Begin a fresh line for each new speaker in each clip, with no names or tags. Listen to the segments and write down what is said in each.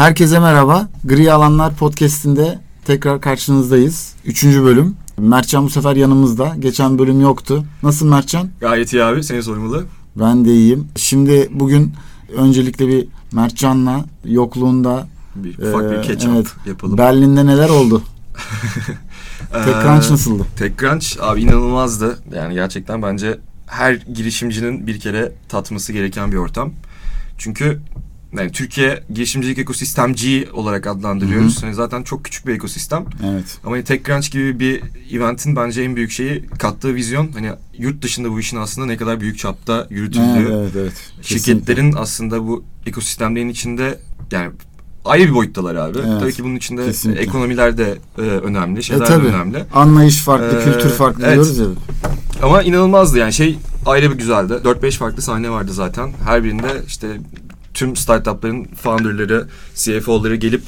Herkese merhaba. Gri Alanlar Podcast'inde tekrar karşınızdayız. Üçüncü bölüm. Mertcan bu sefer yanımızda. Geçen bölüm yoktu. Nasıl Mertcan?
Gayet iyi abi. Seni sormalı.
Ben de iyiyim. Şimdi bugün öncelikle bir Mertcan'la yokluğunda
Bir ufak
Ee,
bir catch
evet.
yapalım.
Berlin'de neler oldu? TechCrunch
Ee,
nasıldı?
TechCrunch abi inanılmazdı. Yani gerçekten bence her girişimcinin bir kere tatması gereken bir ortam. Çünkü yani Türkiye girişimcilik ekosistemci olarak adlandırıyoruz. Yani zaten çok küçük bir ekosistem.
Evet.
Ama hani TechCrunch gibi bir eventin bence en büyük şeyi kattığı vizyon. Hani yurt dışında bu işin aslında ne kadar büyük çapta yürütüldüğü.
Evet, evet, evet. Kesinlikle.
şirketlerin aslında bu ekosistemlerin içinde yani ayrı bir boyuttalar abi.
Evet,
Tabii ki bunun içinde
kesinlikle.
ekonomiler de e, önemli,
E,
şeyler de
tabii.
önemli.
Anlayış farklı,
Ee,
kültür farklı
evet.
diyoruz ya.
Ama inanılmazdı yani şey ayrı bir güzeldi. 4-5 farklı sahne vardı zaten. Her birinde işte tüm startupların founderları, CFO'ları gelip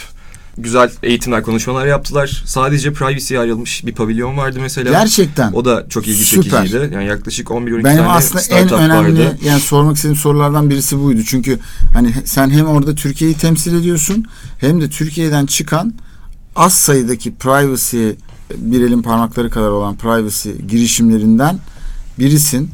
güzel eğitimler, konuşmalar yaptılar. Sadece privacy'ye ayrılmış bir pavilyon vardı mesela.
Gerçekten.
O da çok ilgi
Süper.
çekiciydi. Yani yaklaşık 11-12
Benim
tane
aslında en önemli
vardı.
yani sormak istediğim sorulardan birisi buydu. Çünkü hani sen hem orada Türkiye'yi temsil ediyorsun hem de Türkiye'den çıkan az sayıdaki privacy bir elin parmakları kadar olan privacy girişimlerinden birisin.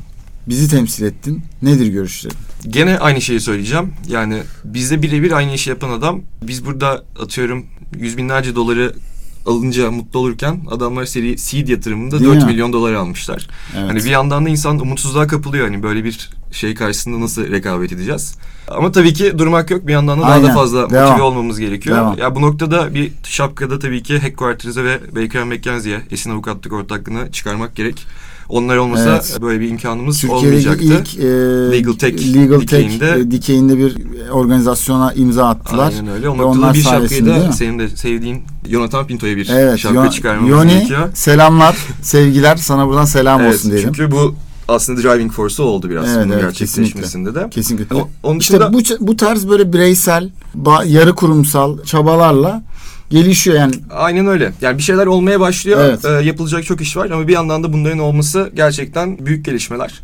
Bizi temsil ettin. Nedir görüşlerin?
Gene aynı şeyi söyleyeceğim. Yani bizde birebir aynı işi yapan adam biz burada atıyorum yüz binlerce doları alınca mutlu olurken adamlar seri seed yatırımında
Değil
4
mi?
milyon dolar almışlar.
Evet.
Hani bir yandan da insan umutsuzluğa kapılıyor. Hani böyle bir şey karşısında nasıl rekabet edeceğiz? Ama tabii ki durmak yok. Bir yandan da daha
Aynen.
da fazla
Devam.
motive olmamız gerekiyor.
Devam.
Ya bu noktada bir şapkada tabii ki Headquarters'e ve Baker McKenzie'ye Esin Avukatlık ortaklığına çıkarmak gerek. Onlar olmasa
Evet.
böyle bir imkanımız
Türkiye'deki
olmayacaktı.
ilk e,
Legal Tech
Legal Tech
dikeyinde-
e, dikeyinde bir organizasyona imza attılar.
Aynen öyle. O noktada
onlar
bir şapkayı da senin de sevdiğin Jonathan Pinto'ya bir
Evet.
şapka
Yo-
çıkarmamız
Yoni
gerekiyor.
selamlar, sevgiler. Sana buradan selam
Evet,
olsun diyelim.
çünkü bu aslında driving force'u oldu biraz
Evet,
bunun
evet,
gerçekleşmesinde de.
Kesinlikle.
O- onun
İşte
dışında
bu bu tarz böyle bireysel, yarı kurumsal çabalarla gelişiyor yani.
aynen öyle. Yani bir şeyler olmaya başlıyor.
Evet.
Ee, yapılacak çok iş var ama bir yandan da bunların olması gerçekten büyük gelişmeler.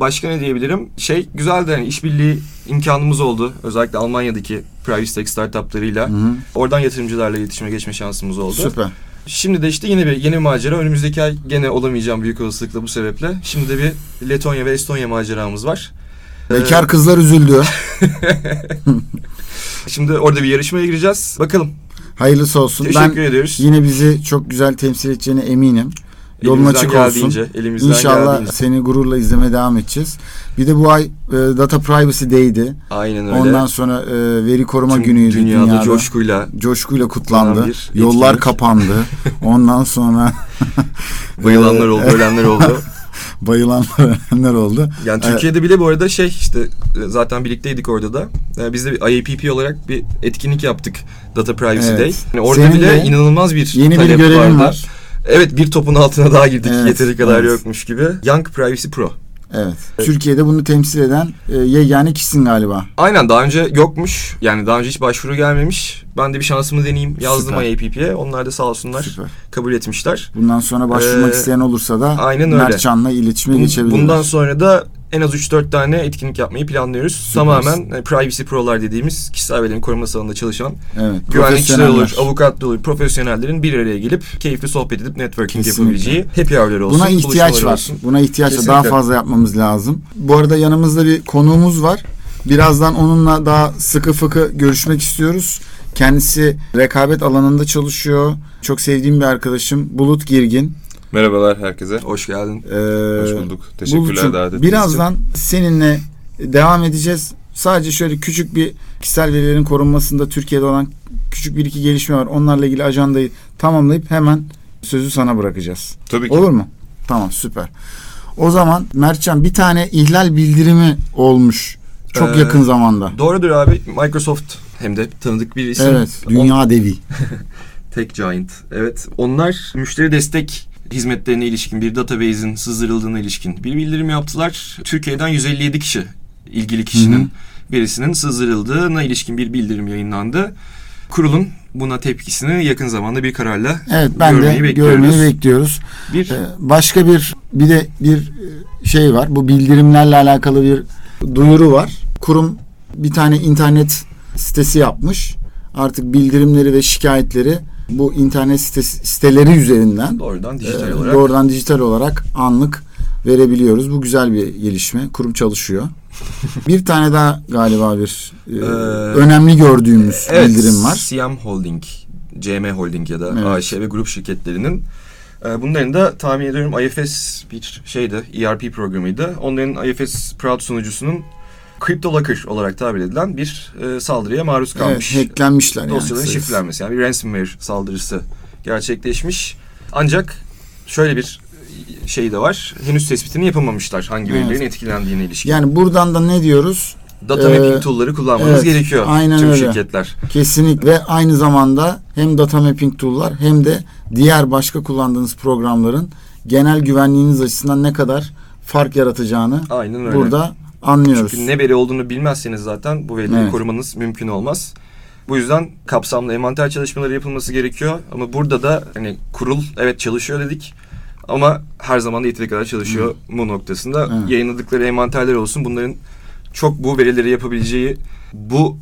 Başka ne diyebilirim? Şey güzeldi yani işbirliği imkanımız oldu. Özellikle Almanya'daki private tech startuplarıyla.
Hı hı.
Oradan yatırımcılarla iletişime geçme şansımız oldu.
Süper.
Şimdi de işte yine bir yeni bir macera. Önümüzdeki ay gene olamayacağım büyük olasılıkla bu sebeple. Şimdi de bir Letonya ve Estonya maceramız var.
Bekar kızlar üzüldü.
Şimdi orada bir yarışmaya gireceğiz. Bakalım.
Hayırlısı olsun.
Teşekkür
ben
ediyoruz.
yine bizi çok güzel temsil edeceğine eminim. Yolun
Elimizden
açık olsun.
Elimizden
İnşallah
geldiğince.
seni gururla izlemeye devam edeceğiz. Bir de bu ay e, Data Privacy Day'di.
Aynen öyle.
Ondan sonra e, veri koruma
Tüm
günüydü
dünyada,
dünyada.
coşkuyla
coşkuyla kutlandı. Yollar
etkinlik.
kapandı. Ondan sonra
bayılanlar oldu, ölenler oldu.
bayılanlar ölenler oldu.
Yani
Evet.
Türkiye'de bile bu arada şey işte zaten birlikteydik orada da. E, Biz de bir IAPP olarak bir etkinlik yaptık. Data Privacy
Evet.
Day. Yani orada
Senin
bile inanılmaz bir
Yeni bir
talep
görevin
vardı.
var.
Evet bir topun altına daha girdik.
Evet,
Yeteri kadar
evet.
yokmuş gibi. Young Privacy Pro.
Evet. Türkiye'de bunu temsil eden e, yegane kişisin galiba.
Aynen daha önce yokmuş. Yani daha önce hiç başvuru gelmemiş. Ben de bir şansımı deneyeyim. Yazdım. IAPP'ye. Onlar da sağ olsunlar
Süper.
kabul etmişler.
Bundan sonra başvurmak
Ee,
isteyen olursa da
aynen öyle.
Mertcan'la iletişime
Bun-
geçebilirler.
Bundan sonra da en az 3-4 tane etkinlik yapmayı planlıyoruz.
Süpersin.
Tamamen e, privacy pro'lar dediğimiz kişisel verilerin koruması alanında çalışan
evet,
güvenlikçiler olur, avukatlar olur, profesyonellerin bir araya gelip keyifli sohbet edip networking
Kesinlikle.
yapabileceği happy hour'lar olsun.
Buna ihtiyaç var.
olsun.
Buna ihtiyaç var. Daha fazla yapmamız lazım. Bu arada yanımızda bir konuğumuz var. Birazdan onunla daha sıkı fıkı görüşmek istiyoruz. Kendisi rekabet alanında çalışıyor. Çok sevdiğim bir arkadaşım Bulut Girgin.
Merhabalar herkese.
Hoş geldin.
Ee,
Hoş bulduk. Teşekkürler
Bulut'cum,
davet
Birazdan seninle devam edeceğiz. Sadece şöyle küçük bir kişisel verilerin korunmasında Türkiye'de olan küçük bir iki gelişme var. Onlarla ilgili ajandayı tamamlayıp hemen sözü sana bırakacağız.
için. Tabii ki.
Olur mu? Tamam süper. O zaman Mertcan bir tane ihlal bildirimi olmuş. Çok
Ee,
yakın zamanda.
Doğrudur abi. Microsoft hem de tanıdık bir isim.
Evet. Dünya devi.
Tech Giant. Evet. Onlar müşteri destek hizmetlerine ilişkin bir database'in sızdırıldığına ilişkin bir bildirim yaptılar. Türkiye'den 157 kişi ilgili kişinin
Hı hı.
verisinin sızdırıldığına ilişkin bir bildirim yayınlandı. Kurulun buna tepkisini yakın zamanda bir kararla
Evet ben
görmeyi
de
bekliyoruz.
görmeyi bekliyoruz.
bir
Ee, Başka bir bir de bir e, şey var. Bu bildirimlerle alakalı bir duyuru var. Kurum bir tane internet sitesi yapmış. artık bildirimleri ve şikayetleri bu internet sitesi, siteleri üzerinden
Doğrudan dijital
e,
olarak.
doğrudan dijital olarak anlık verebiliyoruz. Bu güzel bir gelişme. Kurum çalışıyor. bir tane daha galiba bir e,
Ee,
önemli gördüğümüz
Evet,
bildirim var.
Siam Holding, CM Holding ya da
Evet.
AŞ ve grup şirketlerinin e, bunların da tahmin ediyorum IFS bir şeydi, ERP programıydı. Onların IFS Proud sunucusunun CryptoLocker olarak tabir edilen bir e, saldırıya maruz kalmış.
Evet, hacklenmişler yani.
Dosyaların şifrelenmesi yani bir ransomware saldırısı gerçekleşmiş. Ancak şöyle bir şey de var. Henüz tespitini yapamamışlar hangi
Evet.
verilerin etkilendiğine ilişkin.
Yani buradan da ne diyoruz?
Data
Ee,
mapping tool'ları kullanmanız
evet,
gerekiyor
aynen
tüm
öyle.
şirketler.
Kesinlikle aynı zamanda hem data mapping tool'lar hem de diğer başka kullandığınız programların genel güvenliğiniz açısından ne kadar fark yaratacağını
Aynen öyle.
burada anlıyoruz.
Çünkü ne veri olduğunu bilmezseniz zaten bu verileri
Evet.
korumanız mümkün olmaz. Bu yüzden kapsamlı envanter çalışmaları yapılması gerekiyor. Ama burada da hani kurul evet çalışıyor dedik. Ama her zaman da yeteri kadar çalışıyor mu noktasında.
Evet.
Yayınladıkları envanterler olsun. Bunların çok bu verileri yapabileceği bu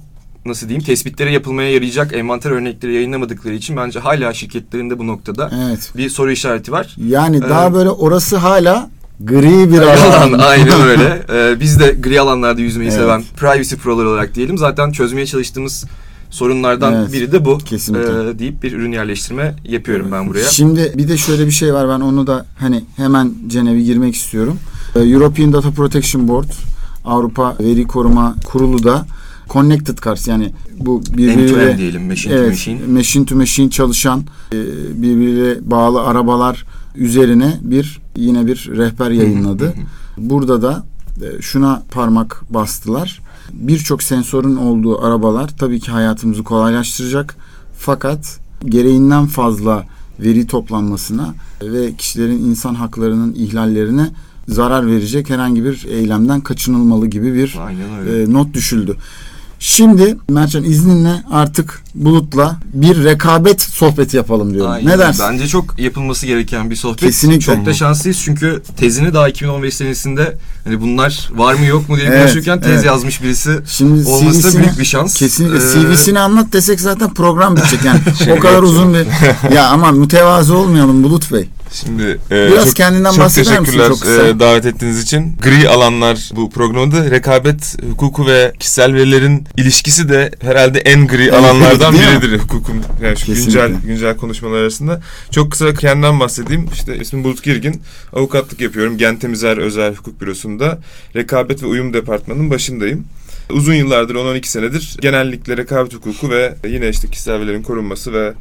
nasıl diyeyim tespitlere yapılmaya yarayacak envanter örnekleri yayınlamadıkları için bence hala şirketlerinde bu noktada
Evet.
bir soru işareti var.
Yani
Ee,
daha böyle orası hala gri bir alan.
aynen öyle. Ee, biz de gri alanlarda yüzmeyi
Evet.
seven privacy pro'lar olarak diyelim. Zaten çözmeye çalıştığımız sorunlardan
Evet.
biri de bu.
Kesinlikle.
Ee, deyip bir ürün yerleştirme yapıyorum ben buraya.
Şimdi bir de şöyle bir şey var ben onu da hani hemen Cenev'e girmek istiyorum. Ee, European Data Protection Board Avrupa Veri Koruma Kurulu da Connected Cars yani bu
to
birbiriyle
diyelim, machine to
evet,
machine.
machine to machine çalışan e, birbiriyle bağlı arabalar üzerine bir yine bir rehber yayınladı. Burada da e, şuna parmak bastılar. Birçok sensörün olduğu arabalar tabii ki hayatımızı kolaylaştıracak. Fakat gereğinden fazla veri toplanmasına ve kişilerin insan haklarının ihlallerine zarar verecek herhangi bir eylemden kaçınılmalı gibi bir e, not düşüldü. Şimdi Mertcan izninle artık Bulut'la bir rekabet sohbeti yapalım diyorum.
Aynen.
Ne dersin?
Bence çok yapılması gereken bir sohbet.
Kesinlikle.
Çok da şanslıyız çünkü tezini daha 2015 senesinde hani bunlar var mı yok mu diye
Evet,
konuşurken tez
evet.
yazmış birisi
Şimdi
olması da büyük bir şans.
Kesinlikle
Ee,
CV'sini anlat desek zaten program bitecek yani.
Şey
o kadar uzun bir ya ama mütevazı olmayalım Bulut Bey.
Şimdi e,
Biraz
çok,
kendinden
çok
bahseder misin
teşekkürler
çok kısa?
e, davet ettiğiniz için. Gri alanlar bu programda rekabet hukuku ve kişisel verilerin ilişkisi de herhalde en gri alanlardan biridir hukukun yani şu
Kesinlikle.
güncel güncel konuşmalar arasında. Çok kısa kendimden bahsedeyim. İşte ismim Bulut Girgin. Avukatlık yapıyorum. Gentemizer Özel Hukuk Bürosu'nda rekabet ve uyum departmanının başındayım. Uzun yıllardır 10-12 senedir genellikle rekabet hukuku ve yine işte kişisel verilerin korunması ve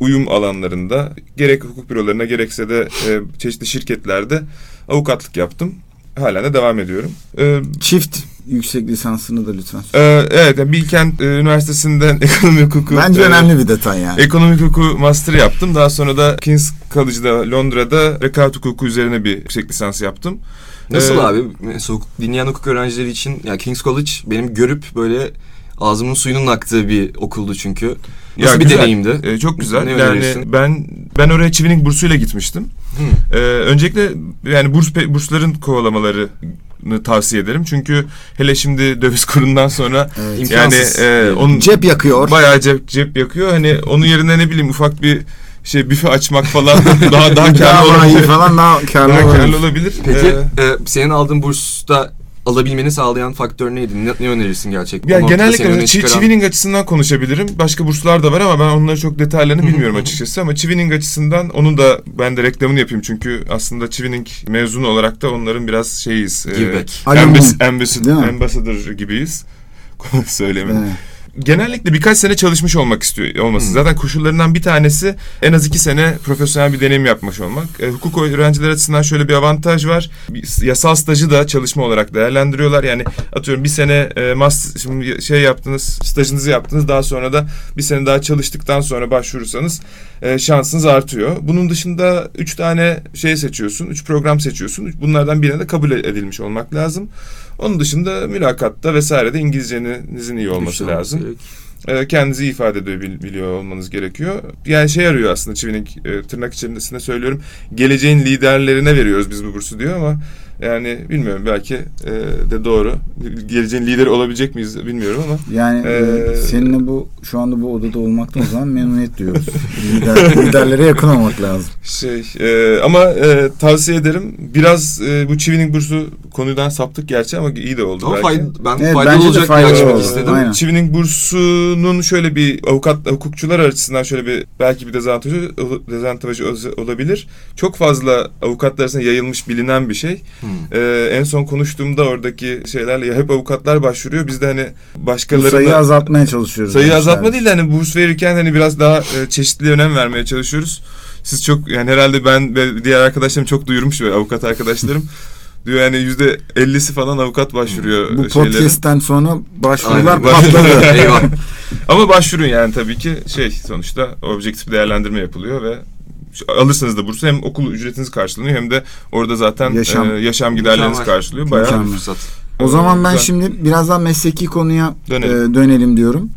uyum alanlarında gerek hukuk bürolarına gerekse de e, çeşitli şirketlerde avukatlık yaptım. Halen de devam ediyorum. E,
Çift yüksek lisansını da lütfen.
e, evet, yani Bilkent e, Üniversitesi'nden ekonomi hukuku...
Bence
e,
önemli bir detay yani.
Ekonomik hukuku master yaptım. Daha sonra da King's College'da Londra'da rekabet hukuku üzerine bir yüksek lisans yaptım.
Nasıl
Ee,
abi? Mesela hukuk- dinleyen hukuk öğrencileri için ya King's College benim görüp böyle ağzımın suyunun aktığı bir okuldu çünkü. Nasıl
Ya
bir
güzel.
deneyimdi?
Ee, çok güzel.
Ne
yani
önerirsin?
ben ben oraya Çivinik bursuyla gitmiştim.
Hı.
Ee, öncelikle yani burs bursların kovalamalarını tavsiye ederim. Çünkü hele şimdi döviz kurundan sonra
Evet.
yani e, onun
Cep yakıyor.
bayağı cep cep yakıyor. Hani onun yerine ne bileyim ufak bir şey büfe açmak falan daha daha
Daha
karlı
iyi
olabilir.
falan daha karlı
Daha
olabilir.
karlı olabilir.
Peki
Ee,
e, senin aldığın bursta alabilmeni sağlayan faktör neydi? Ne, ne önerirsin gerçekten?
Ya
O noktada
genellikle
çıkaran-
Çivining açısından konuşabilirim. Başka burslar da var ama ben onları çok detaylarını bilmiyorum açıkçası. Ama Çivining açısından onun da ben de reklamını yapayım. Çünkü aslında Çivining mezunu olarak da onların biraz şeyiz.
Give back.
Alumni.
ambas- ambassador, ambassador gibiyiz. Söylemedim.
Evet.
Genellikle birkaç sene çalışmış olmak istiyor olması.
Hmm.
Zaten koşullarından bir tanesi en az iki sene profesyonel bir deneyim yapmış olmak. E, hukuk öğrencileri açısından şöyle bir avantaj var. Yasal stajı da çalışma olarak değerlendiriyorlar. Yani atıyorum bir sene e, master, şimdi şey yaptınız, stajınızı yaptınız. Daha sonra da bir sene daha çalıştıktan sonra başvurursanız e, şansınız artıyor. Bunun dışında üç tane şey seçiyorsun, üç program seçiyorsun. Bunlardan birine de kabul edilmiş olmak lazım. Onun dışında mülakatta vesairede İngilizcenizin iyi olması lazım.
gerek.
E, kendinizi ifade edebiliyor olmanız gerekiyor. Yani şey arıyor aslında Çivinik e, tırnak içerisinde söylüyorum. Geleceğin liderlerine veriyoruz biz bu bursu diyor ama Yani bilmiyorum belki e, de doğru. Geleceğin lideri olabilecek miyiz bilmiyorum ama.
Yani e,
Ee,
seninle bu şu anda bu odada olmaktan o zaman memnuniyet duyuyoruz. Lider, liderlere yakın olmak lazım.
Şey e, ama e, tavsiye ederim. Biraz e, bu Çivi'nin bursu konudan saptık gerçi ama iyi de oldu
Ama
belki.
fayda, ben
Evet,
faydalı olacak bir
faydalı
açmak
oldu.
istedim.
Aynen.
Çivi'nin bursunun şöyle bir avukat hukukçular açısından şöyle bir belki bir dezavantajı dezavantajı olabilir. Çok fazla avukatlar arasında yayılmış bilinen bir şey. Ee, en son konuştuğumda oradaki şeylerle ya hep avukatlar başvuruyor. Biz de hani
Bu
başkalarına
sayıyı azaltmaya çalışıyoruz.
sayı
demişler.
azaltma değil de hani burs verirken hani biraz daha e, çeşitli önem vermeye çalışıyoruz. Siz çok yani herhalde ben ve diğer arkadaşlarım çok duyurmuş böyle avukat arkadaşlarım. Diyor yani yüzde ellisi falan avukat başvuruyor
Bu
şeylere.
podcast'ten sonra başvurular patladı.
Eyvah.
Ama başvurun yani tabii ki şey sonuçta objektif bir değerlendirme yapılıyor ve alırsanız da bursu hem okul ücretiniz karşılanıyor hem de orada zaten
Yaşam.
yaşam, yaşam giderleriniz
Mükemmel.
karşılıyor. Bayağı
Mükemmel.
fırsat.
O zaman ben
Güzel.
şimdi birazdan mesleki konuya
Dönelim.
e, dönelim diyorum.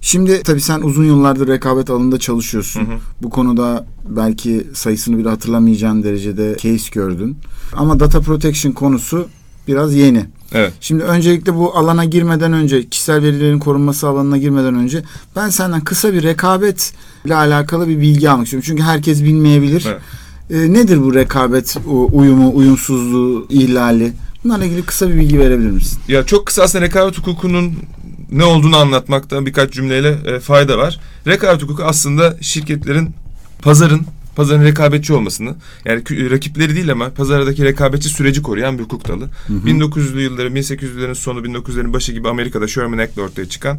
Şimdi tabii sen uzun yıllardır rekabet alanında çalışıyorsun.
Hı hı.
Bu konuda belki sayısını bile hatırlamayacağın derecede case gördün. Ama data protection konusu biraz yeni.
Evet.
Şimdi öncelikle bu alana girmeden önce, kişisel verilerin korunması alanına girmeden önce ben senden kısa bir rekabetle alakalı bir bilgi almak istiyorum. Çünkü herkes bilmeyebilir.
Evet.
E, nedir bu rekabet uyumu, uyumsuzluğu, ihlali? Bunlarla ilgili kısa bir bilgi verebilir misin?
Ya çok kısa aslında rekabet hukukunun ne olduğunu anlatmakta birkaç cümleyle e, fayda var. Rekabet hukuku aslında şirketlerin pazarın pazarın rekabetçi olmasını yani rakipleri değil ama pazardaki rekabetçi süreci koruyan bir hukuk dalı. 1900'lü yılların 1800'lerin sonu 1900'lerin başı gibi Amerika'da Sherman Act'le ortaya çıkan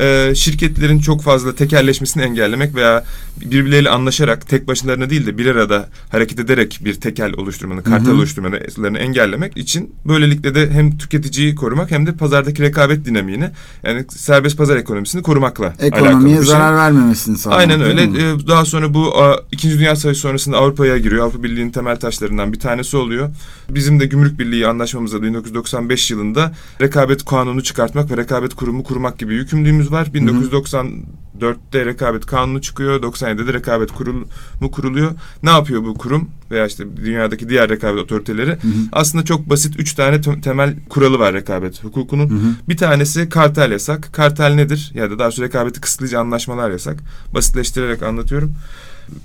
e, şirketlerin çok fazla tekelleşmesini engellemek veya birbirleriyle anlaşarak tek başlarına değil de bir arada hareket ederek bir tekel oluşturmanı, kartel
Hı hı.
oluşturmalarını engellemek için böylelikle de hem tüketiciyi korumak hem de pazardaki rekabet dinamiğini yani serbest pazar ekonomisini korumakla alakalı
Ekonomiye
bir şey.
zarar vermemesini sağlamak.
Aynen öyle. Ee, Daha sonra bu a, İkinci Dünya Savaşı sonrasında Avrupa'ya giriyor. Avrupa Birliği'nin temel taşlarından bir tanesi oluyor. Bizim de Gümrük Birliği anlaşmamızda 1995 yılında rekabet kanunu çıkartmak ve rekabet kurumu kurmak gibi yükümlülüğümüz var. 1994'te rekabet kanunu çıkıyor. 97'de de rekabet kurumu kuruluyor. Ne yapıyor bu kurum veya işte dünyadaki diğer rekabet otoriteleri? Aslında çok basit üç tane te- temel kuralı var rekabet hukukunun.
Hı hı.
Bir tanesi kartel yasak. Kartel nedir? Ya da daha sonra rekabeti kısıtlayıcı anlaşmalar yasak. Basitleştirerek anlatıyorum.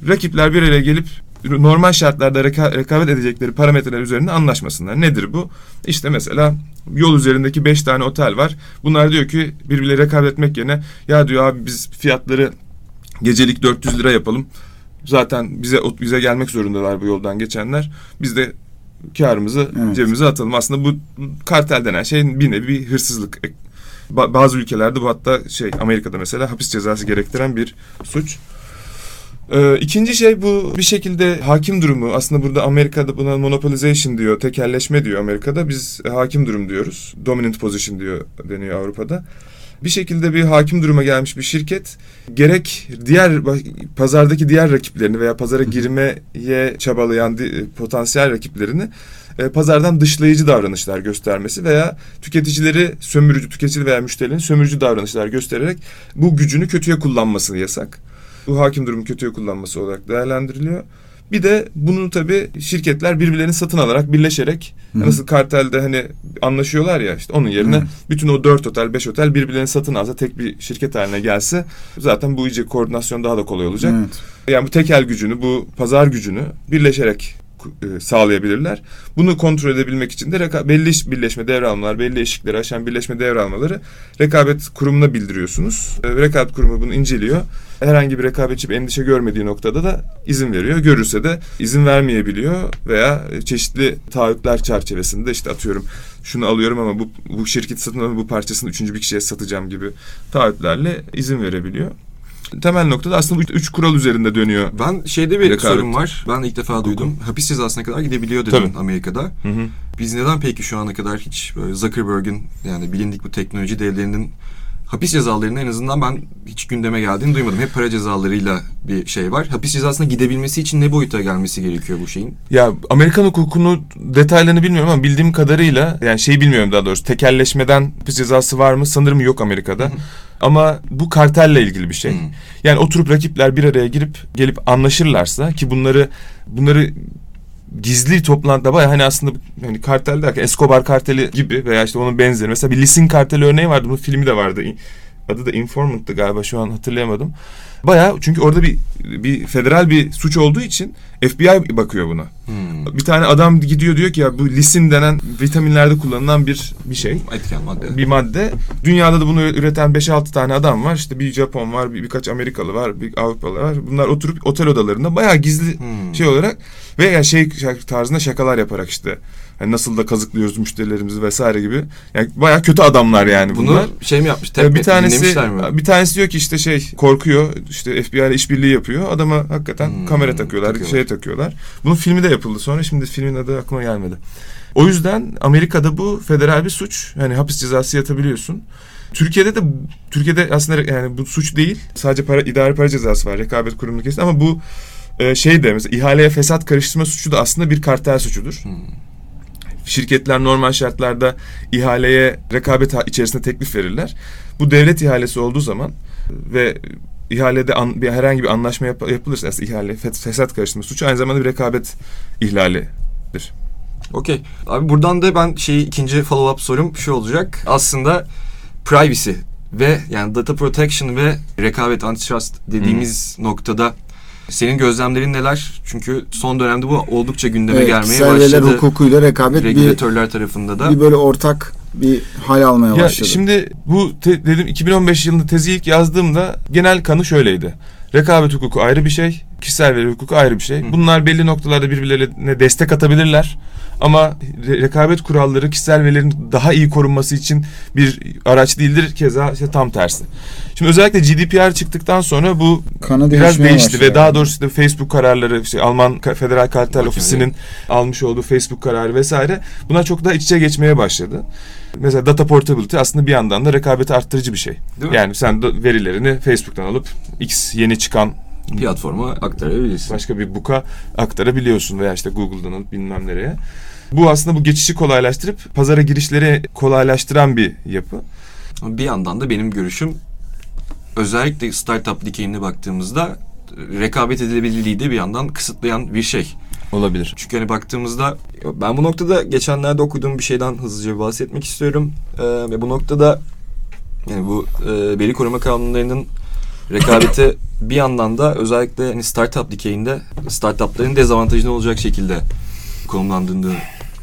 Rakipler bir araya gelip normal şartlarda reka- rekabet edecekleri parametreler üzerinde anlaşmasınlar. Nedir bu? İşte mesela yol üzerindeki beş tane otel var. Bunlar diyor ki birbirleriyle rekabet etmek yerine ya diyor abi biz fiyatları gecelik 400 lira yapalım. Zaten bize bize gelmek zorundalar bu yoldan geçenler. Biz de karımızı
Evet.
cebimize atalım. Aslında bu kartel denen şey bir nevi bir hırsızlık. Ba- bazı ülkelerde bu hatta şey Amerika'da mesela hapis cezası gerektiren bir suç. Ee, ikinci şey bu bir şekilde hakim durumu. Aslında burada Amerika'da buna monopolization diyor, tekelleşme diyor Amerika'da. Biz hakim durum diyoruz. Dominant position diyor deniyor Avrupa'da. Bir şekilde bir hakim duruma gelmiş bir şirket gerek diğer pazardaki diğer rakiplerini veya pazara girmeye çabalayan potansiyel rakiplerini e, pazardan dışlayıcı davranışlar göstermesi veya tüketicileri sömürücü, tüketici veya müşterinin sömürücü davranışlar göstererek bu gücünü kötüye kullanması yasak. Bu hakim durumu kötüye kullanması olarak değerlendiriliyor. Bir de bunu tabii şirketler birbirlerini satın alarak, birleşerek
Hı hı.
nasıl kartelde hani anlaşıyorlar ya işte onun yerine
Evet.
bütün o dört otel, beş otel birbirlerini satın alsa tek bir şirket haline gelse zaten bu iyice koordinasyon daha da kolay olacak.
Evet.
Yani bu tekel gücünü, bu pazar gücünü birleşerek sağlayabilirler. Bunu kontrol edebilmek için de reka- belli birleşme devralmalar, belli eşikleri aşan birleşme devralmaları rekabet kurumuna bildiriyorsunuz. E, rekabet kurumu bunu inceliyor. Herhangi bir rekabetçi bir endişe görmediği noktada da izin veriyor. Görürse de izin vermeyebiliyor veya e, çeşitli taahhütler çerçevesinde işte atıyorum şunu alıyorum ama bu, bu şirket satın alma bu parçasını üçüncü bir kişiye satacağım gibi taahhütlerle izin verebiliyor. Temel noktada aslında bu üç, kural üzerinde dönüyor.
Ben şeyde bir
Rekabet.
sorum var. Ben ilk defa duydum. Hapis cezasına kadar gidebiliyor dedim
Tabii.
Amerika'da.
Hı hı.
Biz neden peki şu ana kadar hiç böyle Zuckerberg'in yani bilindik bu teknoloji devlerinin hapis cezalarını en azından ben hiç gündeme geldiğini duymadım. Hep para cezalarıyla bir şey var. Hapis cezasına gidebilmesi için ne boyuta gelmesi gerekiyor bu şeyin?
Ya Amerikan hukukunu detaylarını bilmiyorum ama bildiğim kadarıyla yani şeyi bilmiyorum daha doğrusu tekelleşmeden hapis cezası var mı sanırım yok Amerika'da. Ama bu kartelle ilgili bir şey. Yani oturup rakipler bir araya girip gelip anlaşırlarsa ki bunları bunları gizli toplantıda baya hani aslında hani kartel derken Escobar karteli gibi veya işte onun benzeri. Mesela bir Lisin karteli örneği vardı. Bunun filmi de vardı. Adı da Informant'tı galiba şu an hatırlayamadım. Baya çünkü orada bir bir federal bir suç olduğu için FBI bakıyor buna.
Hmm.
Bir tane adam gidiyor diyor ki ya bu lisin denen vitaminlerde kullanılan bir bir şey.
Etken madde.
Bir madde. Dünyada da bunu üreten 5-6 tane adam var. İşte bir Japon var, bir, birkaç Amerikalı var, bir Avrupalı var. Bunlar oturup otel odalarında bayağı gizli
Hmm.
şey olarak ve yani şey tarzında şakalar yaparak işte hani nasıl da kazıklıyoruz müşterilerimizi vesaire gibi. Yani bayağı kötü adamlar yani
Bunu
bunlar.
şey mi yapmış? Tep
bir tanesi
mi?
bir tanesi diyor ki işte şey korkuyor işte FBI ile işbirliği yapıyor. Adama hakikaten
Hmm,
kamera takıyorlar,
takıyorlar.
şeye takıyorlar. Bunun filmi de yapıldı sonra şimdi filmin adı aklıma gelmedi. O yüzden Amerika'da bu federal bir suç. Yani hapis cezası yatabiliyorsun. Türkiye'de de Türkiye'de aslında yani bu suç değil. Sadece para idari para cezası var. Rekabet kurumu kesin ama bu e, şey de mesela ihaleye fesat karıştırma suçu da aslında bir kartel suçudur.
Hmm.
Şirketler normal şartlarda ihaleye rekabet içerisinde teklif verirler. Bu devlet ihalesi olduğu zaman ve ihalede an- bir herhangi bir anlaşma yap- yapılırsa aslında ihale fe- fesat karıştırma suçu aynı zamanda bir rekabet ihlalidir.
Okey. Abi buradan da ben şeyi ikinci follow up sorum şu olacak. Aslında privacy ve yani data protection ve rekabet antitrust dediğimiz noktada senin gözlemlerin neler? Çünkü son dönemde bu oldukça gündeme
Evet,
gelmeye başladı.
hukukuyla rekabet bir,
Regülatörler tarafında da.
bir böyle ortak bir hal almaya
Ya
başladı.
şimdi bu te- dedim 2015 yılında tezi ilk yazdığımda genel kanı şöyleydi. Rekabet hukuku ayrı bir şey, kişisel veri hukuku ayrı bir şey. Bunlar belli noktalarda birbirlerine destek atabilirler. Ama re- rekabet kuralları kişisel verilerin daha iyi korunması için bir araç değildir. Keza işte tam tersi. Şimdi özellikle GDPR çıktıktan sonra bu
Kanı
biraz değişti
başladı.
ve daha doğrusu işte Facebook kararları, işte Alman Federal Kartel. Ofisi'nin almış olduğu Facebook kararı vesaire bunlar çok daha iç içe geçmeye başladı. Mesela data portability aslında bir yandan da rekabeti arttırıcı bir şey.
Değil mi?
Yani sen verilerini Facebook'tan alıp X yeni çıkan
platforma aktarabilirsin.
başka bir buka aktarabiliyorsun veya işte Google'dan alıp bilmem nereye. Bu aslında bu geçişi kolaylaştırıp pazara girişleri kolaylaştıran bir yapı.
Bir yandan da benim görüşüm özellikle startup dikeyine baktığımızda rekabet edilebilirliği de bir yandan kısıtlayan bir şey.
Olabilir.
Çünkü hani baktığımızda ben bu noktada geçenlerde okuduğum bir şeyden hızlıca bahsetmek istiyorum. Ee, ve bu noktada yani bu e, veri koruma kanunlarının rekabete bir yandan da özellikle hani startup dikeyinde startupların dezavantajını olacak şekilde konumlandığını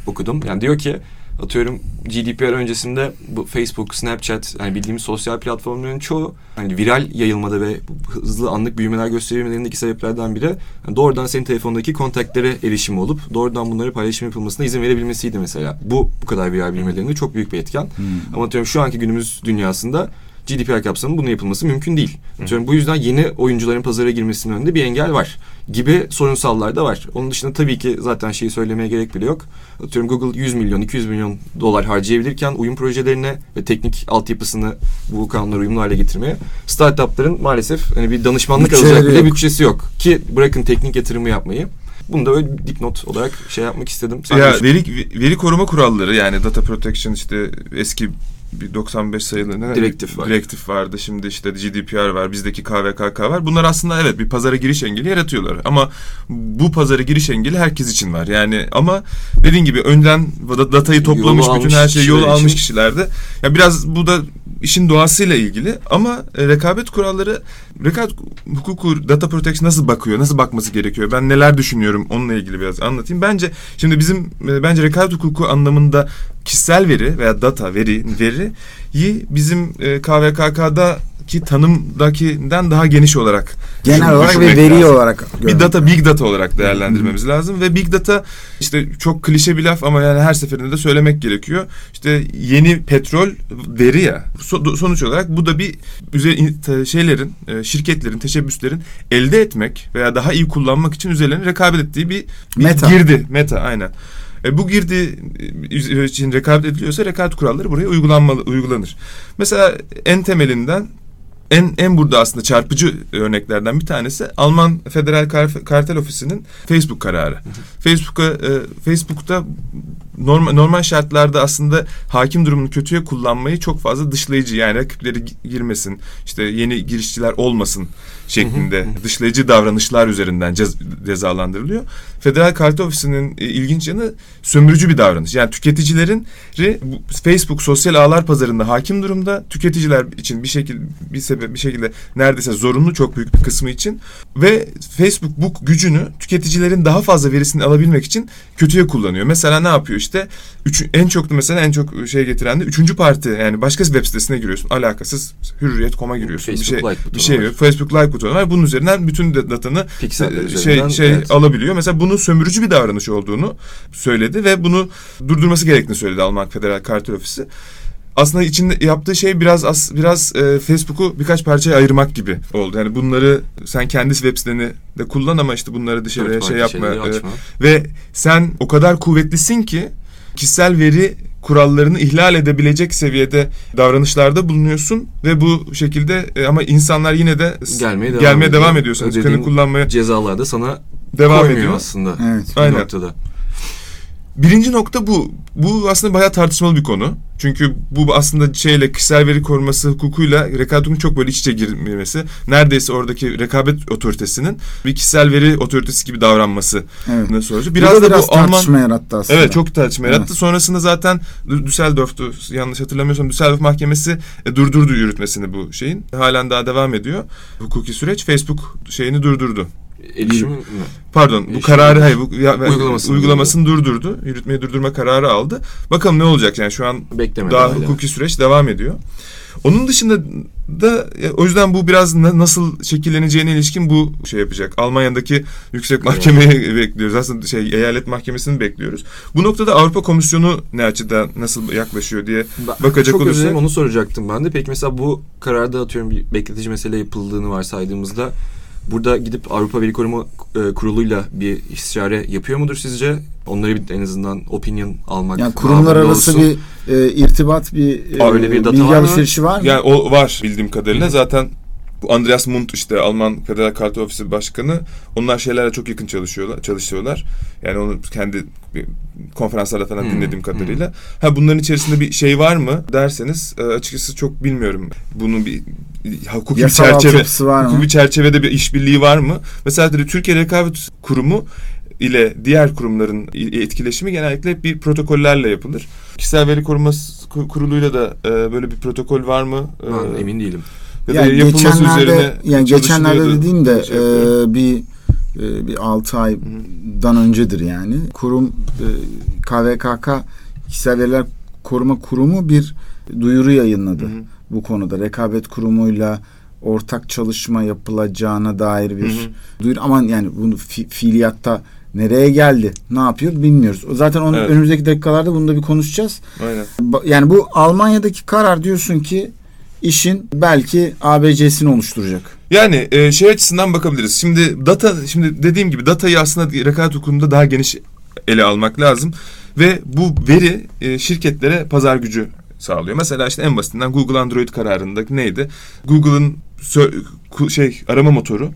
okudum. Yani diyor ki atıyorum GDPR öncesinde bu Facebook, Snapchat yani bildiğimiz sosyal platformların çoğu hani viral yayılmada ve hızlı anlık büyümeler gösterilmelerindeki sebeplerden biri yani doğrudan senin telefondaki kontaktlere erişimi olup doğrudan bunları paylaşım yapılmasına izin verebilmesiydi mesela. Bu bu kadar viral büyümelerinde çok büyük bir etken.
Hmm.
Ama atıyorum şu anki günümüz dünyasında GDPR kapsamında bunun yapılması mümkün değil. Atıyorum bu yüzden yeni oyuncuların pazara girmesinin önünde bir engel var gibi sorunsallar da var. Onun dışında tabii ki zaten şeyi söylemeye gerek bile yok. Atıyorum Google 100 milyon, 200 milyon dolar harcayabilirken uyum projelerine ve teknik altyapısını bu kanunlara uyumlu hale getirmeye startupların maalesef hani bir danışmanlık
Bütçeleri
alacak bile
yok.
bütçesi yok. Ki bırakın teknik yatırımı yapmayı. Bunu da öyle bir dipnot olarak şey yapmak istedim. Sen
ya veri veri koruma kuralları yani data protection işte eski bir 95 sayılı ne?
Direktif var.
Direktif vardı. Şimdi işte GDPR var. Bizdeki KVKK var. Bunlar aslında evet bir pazara giriş engeli yaratıyorlar. Ama bu pazara giriş engeli herkes için var. Yani ama dediğin gibi önden da- datayı toplamış
Yolu
bütün her şeyi yolu almış
için.
kişilerde. Ya biraz bu da işin doğasıyla ilgili ama e, rekabet kuralları rekabet hukuku data protection nasıl bakıyor? Nasıl bakması gerekiyor? Ben neler düşünüyorum onunla ilgili biraz anlatayım. Bence şimdi bizim e, bence rekabet hukuku anlamında kişisel veri veya data veri veriyi bizim e, KVKK'da ki tanımdakinden daha geniş olarak
Genel olarak
düşünmek
veri
lazım.
olarak.
Bir
görmek.
data big data olarak değerlendirmemiz lazım ve big data işte çok klişe bir laf ama yani her seferinde de söylemek gerekiyor. İşte yeni petrol veri ya. So- sonuç olarak bu da bir şeylerin, e, şirketlerin, teşebbüslerin elde etmek veya daha iyi kullanmak için üzerlerine rekabet ettiği bir, bir
Meta.
girdi. Meta aynen. E, bu girdi e, için rekabet ediliyorsa rekabet kuralları buraya uygulanmalı uygulanır. Mesela en temelinden en en burada aslında çarpıcı örneklerden bir tanesi Alman Federal Kar- Kartel Ofisi'nin Facebook kararı. Facebook'a e, Facebook'ta normal, normal şartlarda aslında hakim durumunu kötüye kullanmayı çok fazla dışlayıcı yani rakipleri gi- girmesin işte yeni girişçiler olmasın şeklinde dışlayıcı davranışlar üzerinden cez- cezalandırılıyor. Federal Kart Ofisi'nin e, ilginç yanı sömürücü bir davranış. Yani tüketicilerin Facebook sosyal ağlar pazarında hakim durumda. Tüketiciler için bir şekilde bir sebep bir şekilde neredeyse zorunlu çok büyük bir kısmı için ve Facebook bu gücünü tüketicilerin daha fazla verisini alabilmek için kötüye kullanıyor. Mesela ne yapıyor işte? Üç, en çok mesela en çok şey getiren de üçüncü parti yani başka web sitesine giriyorsun. Alakasız hürriyet.com'a giriyorsun. bir şey
Facebook like butonu
bir şey yok. Facebook like butonu var. Bunun üzerinden bütün datanı
üzerinden,
şey şey
evet.
alabiliyor. Mesela bunun sömürücü bir davranış olduğunu söyledi ve bunu durdurması gerektiğini söyledi Alman Federal Kartel Ofisi. Aslında içinde yaptığı şey biraz as, biraz e, Facebook'u birkaç parçaya ayırmak gibi oldu. Yani bunları sen kendi web siteni de kullan ama işte bunları dışarıya
Dört
şey yapma. e, ve sen o kadar kuvvetlisin ki kişisel veri kurallarını ihlal edebilecek seviyede davranışlarda bulunuyorsun ve bu şekilde e, ama insanlar yine de
Gelmeye devam
gelmeye
ediyor.
devam ediyor. Sen
Ödediğin
kullanmaya
Cezalar da sana
devam ediyor.
aslında.
Evet.
Bir
Aynen.
noktada.
Birinci nokta bu. Bu aslında bayağı tartışmalı bir konu. Çünkü bu aslında şeyle kişisel veri koruması hukukuyla rekabet hukukunun çok böyle iç içe girmesi. Neredeyse oradaki rekabet otoritesinin bir kişisel veri otoritesi gibi davranması
Evet.
ne sonucu.
Biraz
da
biraz
bu Alman
tartışma yarattı aslında.
Evet çok tartışma
Evet.
yarattı. Sonrasında zaten Dü- Düsseldorf'tu yanlış hatırlamıyorsam Düsseldorf Mahkemesi e, durdurdu yürütmesini bu şeyin. Halen daha devam ediyor. Hukuki süreç Facebook şeyini durdurdu.
Erişim mi?
Pardon bu
Erişim-
kararı hayır bu ya,
Uygulamasını
uygulamasını durdurdu. Yürütmeyi durdurma kararı aldı. Bakalım ne olacak yani şu an
Bekleme.
daha
hala.
hukuki süreç devam ediyor. Onun dışında da e, o yüzden bu biraz na- nasıl şekilleneceğine ilişkin bu şey yapacak. Almanya'daki yüksek mahkemeyi bekliyoruz. Aslında şey eyalet mahkemesini bekliyoruz. Bu noktada Avrupa Komisyonu ne açıdan nasıl yaklaşıyor diye
Ben-
bakacak
Çok
olursak-
dilerim onu soracaktım ben de. Peki mesela bu kararda atıyorum bir bekletici mesele yapıldığını varsaydığımızda burada gidip Avrupa Veri Koruma e, Kurulu'yla bir istişare yapıyor mudur sizce? Onları bir en azından opinion almak.
Yani kurumlar arası
olsun.
bir e, irtibat bir e,
Öyle bir data
bilgi
var mı?
alışverişi var mı?
Yani o var bildiğim kadarıyla.
Hı.
Zaten bu Andreas Mundt işte Alman Federal Kartel Ofisi Başkanı onlar şeylerle çok yakın çalışıyorlar. çalışıyorlar. Yani onu kendi konferanslarda falan
Hı,
dinlediğim kadarıyla. Ha bunların içerisinde bir şey var mı derseniz e, açıkçası çok bilmiyorum. Bunun bir hukuki bir
Yasal
çerçeve
var mı?
hukuki bir çerçevede bir işbirliği var mı? Mesela dedi, Türkiye Rekabet Kurumu ile diğer kurumların etkileşimi genellikle bir protokollerle yapılır. Kişisel Veri Koruması Ku- Kurulu'yla da e, böyle bir protokol var mı?
Ben
E,
emin değilim.
Ya da
yani
yapılması
geçenlerde
üzerine
yani geçenlerde
çalışılıyordu.
dediğimde
Şey yapıyorum.
e, bir e, bir 6 aydan öncedir yani. Kurum e, KVKK Kişisel Veriler Koruma Kurumu bir duyuru yayınladı
Hı hı.
bu konuda. Rekabet kurumuyla ortak çalışma yapılacağına dair bir
Hı hı.
duyuru ama yani bunu fi, fiiliyatta nereye geldi, ne yapıyor bilmiyoruz. Zaten onu
Evet.
önümüzdeki dakikalarda bunu da bir konuşacağız.
Aynen.
Yani bu Almanya'daki karar diyorsun ki işin belki ABC'sini oluşturacak.
Yani e, şey açısından bakabiliriz. Şimdi data, şimdi dediğim gibi datayı aslında rekabet hukukunda daha geniş ele almak lazım. Ve bu veri e, şirketlere pazar gücü sağlıyor. Mesela işte en basitinden Google Android kararında neydi? Google'ın şey arama motoru.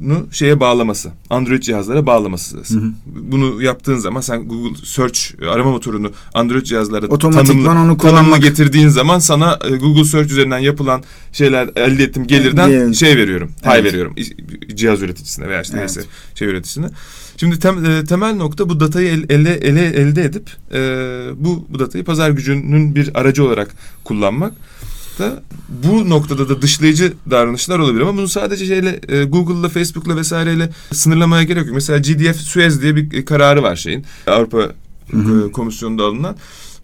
Nu şeye bağlaması. Android cihazlara bağlaması. Bunu yaptığın zaman sen Google Search arama motorunu Android cihazlara
Otomatikman
tanımlı,
onu kullanmak.
getirdiğin zaman sana e, Google Search üzerinden yapılan şeyler elde ettiğim gelirden
Gel-
şey veriyorum. Pay
Evet.
veriyorum iş- cihaz üreticisine veya işte
Evet.
neyse şey üreticisine. Şimdi tem- e, temel nokta bu datayı el- ele, ele elde edip e, bu bu datayı pazar gücünün bir aracı olarak kullanmak da bu noktada da dışlayıcı davranışlar olabilir ama bunu sadece şeyle e, Google'la Facebook'la vesaireyle sınırlamaya gerek yok. Mesela GDF Suez diye bir e, kararı var şeyin Avrupa e, Komisyonu'nda alınan.